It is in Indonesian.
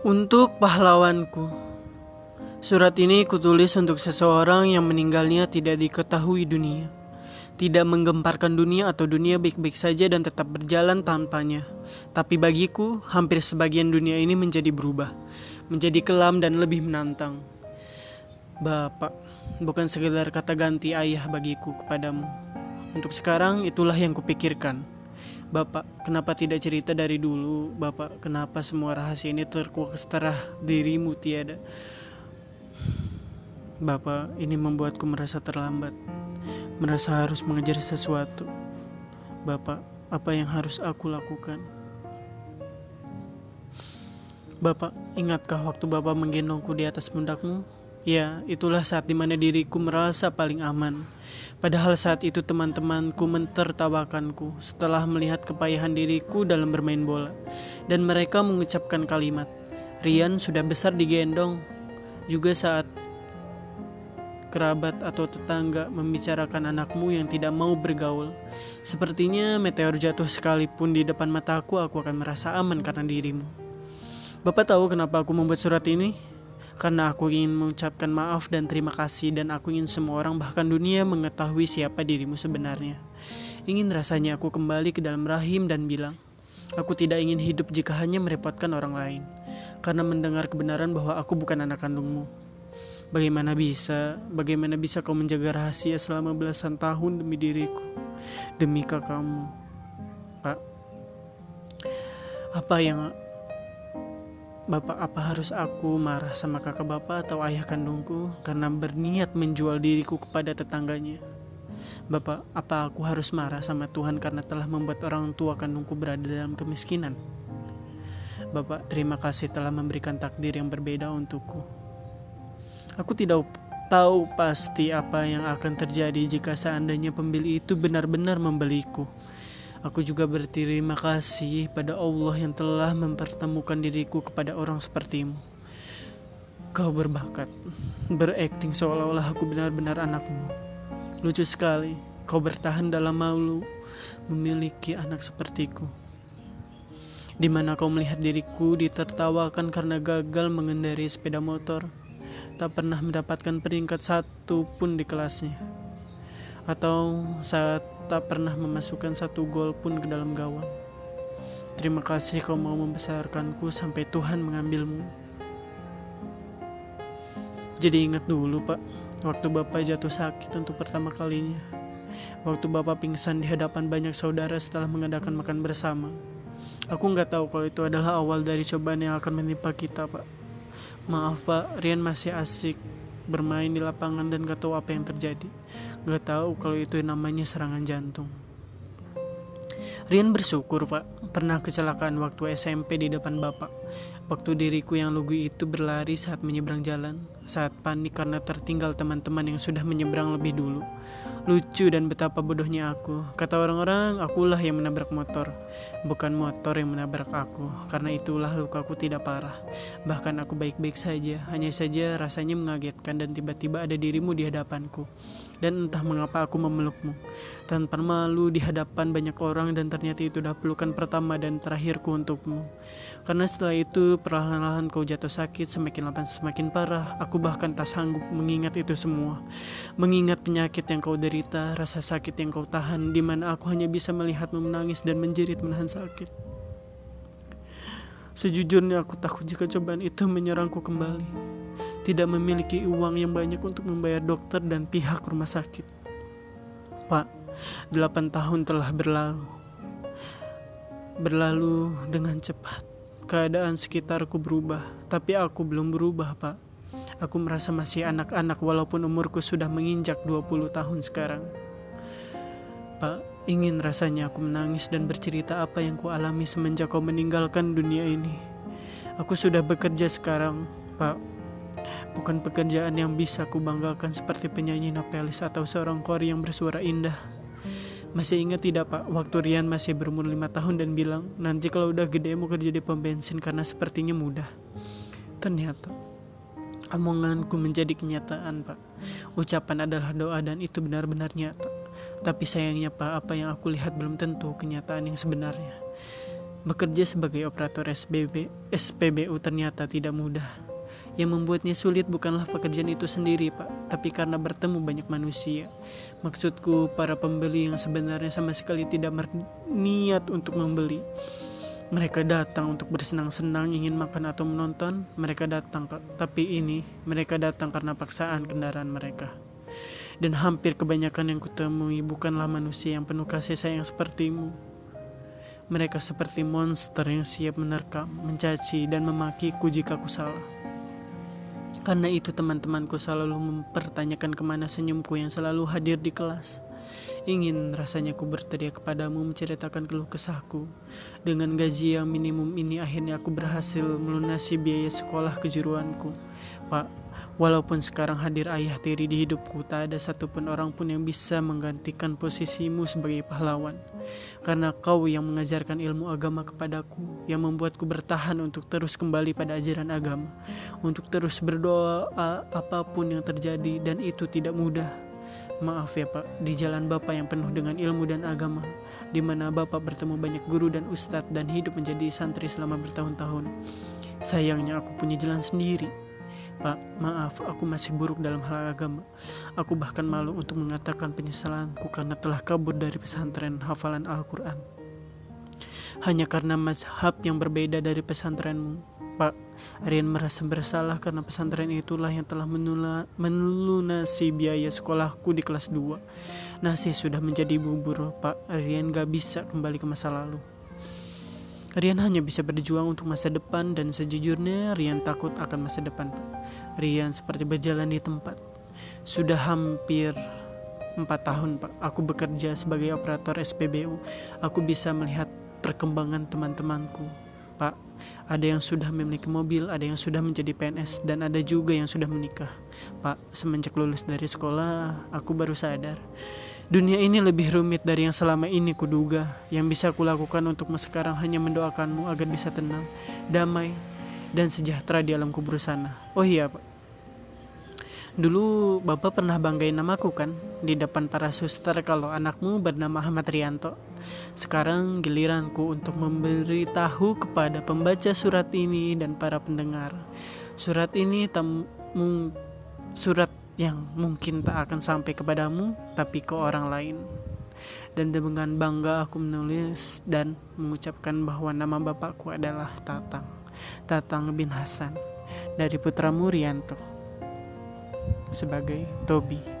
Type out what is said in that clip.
Untuk pahlawanku, surat ini kutulis untuk seseorang yang meninggalnya tidak diketahui dunia, tidak menggemparkan dunia atau dunia baik-baik saja dan tetap berjalan tanpanya. Tapi bagiku, hampir sebagian dunia ini menjadi berubah, menjadi kelam dan lebih menantang. Bapak, bukan sekedar kata ganti ayah bagiku kepadamu. Untuk sekarang itulah yang kupikirkan. Bapak, kenapa tidak cerita dari dulu? Bapak, kenapa semua rahasia ini terkuak setelah dirimu tiada? Bapak, ini membuatku merasa terlambat, merasa harus mengejar sesuatu. Bapak, apa yang harus aku lakukan? Bapak, ingatkah waktu Bapak menggendongku di atas pundakmu? Ya, itulah saat di mana diriku merasa paling aman. Padahal saat itu teman-temanku mentertawakanku setelah melihat kepayahan diriku dalam bermain bola. Dan mereka mengucapkan kalimat, Rian sudah besar digendong. Juga saat kerabat atau tetangga membicarakan anakmu yang tidak mau bergaul. Sepertinya meteor jatuh sekalipun di depan mataku, aku akan merasa aman karena dirimu. Bapak tahu kenapa aku membuat surat ini? Karena aku ingin mengucapkan maaf dan terima kasih dan aku ingin semua orang bahkan dunia mengetahui siapa dirimu sebenarnya. Ingin rasanya aku kembali ke dalam rahim dan bilang, aku tidak ingin hidup jika hanya merepotkan orang lain. Karena mendengar kebenaran bahwa aku bukan anak kandungmu. Bagaimana bisa, bagaimana bisa kau menjaga rahasia selama belasan tahun demi diriku, demi kakakmu, Pak? Apa yang Bapak apa harus aku marah sama kakak bapak atau ayah kandungku karena berniat menjual diriku kepada tetangganya? Bapak, apa aku harus marah sama Tuhan karena telah membuat orang tua kandungku berada dalam kemiskinan? Bapak, terima kasih telah memberikan takdir yang berbeda untukku. Aku tidak tahu pasti apa yang akan terjadi jika seandainya pembeli itu benar-benar membeliku. Aku juga berterima kasih pada Allah yang telah mempertemukan diriku kepada orang sepertimu. Kau berbakat, berakting seolah-olah aku benar-benar anakmu. Lucu sekali, kau bertahan dalam malu memiliki anak sepertiku. Di mana kau melihat diriku ditertawakan karena gagal mengendari sepeda motor, tak pernah mendapatkan peringkat satu pun di kelasnya. Atau saat tak pernah memasukkan satu gol pun ke dalam gawang. Terima kasih kau mau membesarkanku sampai Tuhan mengambilmu. Jadi ingat dulu pak, waktu bapak jatuh sakit untuk pertama kalinya. Waktu bapak pingsan di hadapan banyak saudara setelah mengadakan makan bersama. Aku nggak tahu kalau itu adalah awal dari cobaan yang akan menimpa kita pak. Maaf pak, Rian masih asik bermain di lapangan dan gak tahu apa yang terjadi. Gak tahu kalau itu namanya serangan jantung. Rian bersyukur pak, pernah kecelakaan waktu SMP di depan bapak. Waktu diriku yang lugu itu berlari saat menyeberang jalan, saat panik karena tertinggal teman-teman yang sudah menyeberang lebih dulu. Lucu dan betapa bodohnya aku. Kata orang-orang, akulah yang menabrak motor, bukan motor yang menabrak aku. Karena itulah lukaku tidak parah. Bahkan aku baik-baik saja, hanya saja rasanya mengagetkan dan tiba-tiba ada dirimu di hadapanku. Dan entah mengapa aku memelukmu, tanpa malu di hadapan banyak orang dan ternyata itu dah pelukan pertama dan terakhirku untukmu. Karena setelah itu perlahan-lahan kau jatuh sakit semakin lama semakin parah. Aku bahkan tak sanggup mengingat itu semua. Mengingat penyakit yang kau derita, rasa sakit yang kau tahan, di mana aku hanya bisa melihatmu menangis dan menjerit menahan sakit. Sejujurnya aku takut jika cobaan itu menyerangku kembali. Tidak memiliki uang yang banyak untuk membayar dokter dan pihak rumah sakit. Pak, delapan tahun telah berlalu. Berlalu dengan cepat keadaan sekitarku berubah, tapi aku belum berubah, Pak. Aku merasa masih anak-anak walaupun umurku sudah menginjak 20 tahun sekarang. Pak, ingin rasanya aku menangis dan bercerita apa yang kualami semenjak kau meninggalkan dunia ini. Aku sudah bekerja sekarang, Pak. Bukan pekerjaan yang bisa kubanggakan seperti penyanyi Napelis atau seorang kori yang bersuara indah. Masih ingat tidak pak, waktu Rian masih berumur lima tahun dan bilang, nanti kalau udah gede mau kerja di pom bensin karena sepertinya mudah. Ternyata, omonganku menjadi kenyataan pak. Ucapan adalah doa dan itu benar-benar nyata. Tapi sayangnya pak, apa yang aku lihat belum tentu kenyataan yang sebenarnya. Bekerja sebagai operator SBB, SPBU ternyata tidak mudah. Yang membuatnya sulit bukanlah pekerjaan itu sendiri, Pak, tapi karena bertemu banyak manusia. Maksudku, para pembeli yang sebenarnya sama sekali tidak berniat untuk membeli. Mereka datang untuk bersenang-senang, ingin makan atau menonton. Mereka datang, Pak. Tapi ini, mereka datang karena paksaan kendaraan mereka. Dan hampir kebanyakan yang kutemui bukanlah manusia yang penuh kasih sayang sepertimu mereka seperti monster yang siap menerkam, mencaci, dan memakiku jika aku salah. Karena itu teman-temanku selalu mempertanyakan ke mana senyumku yang selalu hadir di kelas. Ingin rasanya ku berteriak kepadamu menceritakan keluh kesahku. Dengan gaji yang minimum ini akhirnya aku berhasil melunasi biaya sekolah kejuruanku. Pak, Walaupun sekarang hadir ayah tiri di hidupku, tak ada satupun orang pun yang bisa menggantikan posisimu sebagai pahlawan. Karena kau yang mengajarkan ilmu agama kepadaku, yang membuatku bertahan untuk terus kembali pada ajaran agama, untuk terus berdoa apa pun yang terjadi, dan itu tidak mudah. Maaf ya Pak, di jalan Bapak yang penuh dengan ilmu dan agama, di mana Bapak bertemu banyak guru dan ustadz dan hidup menjadi santri selama bertahun-tahun. Sayangnya aku punya jalan sendiri Pak, maaf, aku masih buruk dalam hal agama. Aku bahkan malu untuk mengatakan penyesalanku karena telah kabur dari pesantren hafalan Al-Quran. Hanya karena mazhab yang berbeda dari pesantrenmu. Pak, Aryan merasa bersalah karena pesantren itulah yang telah menula, melunasi biaya sekolahku di kelas 2. Nasi sudah menjadi bubur, Pak. Aryan gak bisa kembali ke masa lalu. Rian hanya bisa berjuang untuk masa depan dan sejujurnya Rian takut akan masa depan. Rian seperti berjalan di tempat. Sudah hampir empat tahun Pak, aku bekerja sebagai operator SPBU. Aku bisa melihat perkembangan teman-temanku. Pak, ada yang sudah memiliki mobil, ada yang sudah menjadi PNS, dan ada juga yang sudah menikah. Pak, semenjak lulus dari sekolah, aku baru sadar Dunia ini lebih rumit dari yang selama ini kuduga. Yang bisa kulakukan untuk sekarang hanya mendoakanmu agar bisa tenang, damai, dan sejahtera di alam kubur sana. Oh iya, Pak. Dulu Bapak pernah banggain namaku kan di depan para suster kalau anakmu bernama Ahmad Rianto. Sekarang giliranku untuk memberitahu kepada pembaca surat ini dan para pendengar. Surat ini tamu surat yang mungkin tak akan sampai kepadamu, tapi ke orang lain. Dan dengan bangga aku menulis dan mengucapkan bahwa nama bapakku adalah Tatang, Tatang bin Hasan, dari putra Murianto sebagai Tobi.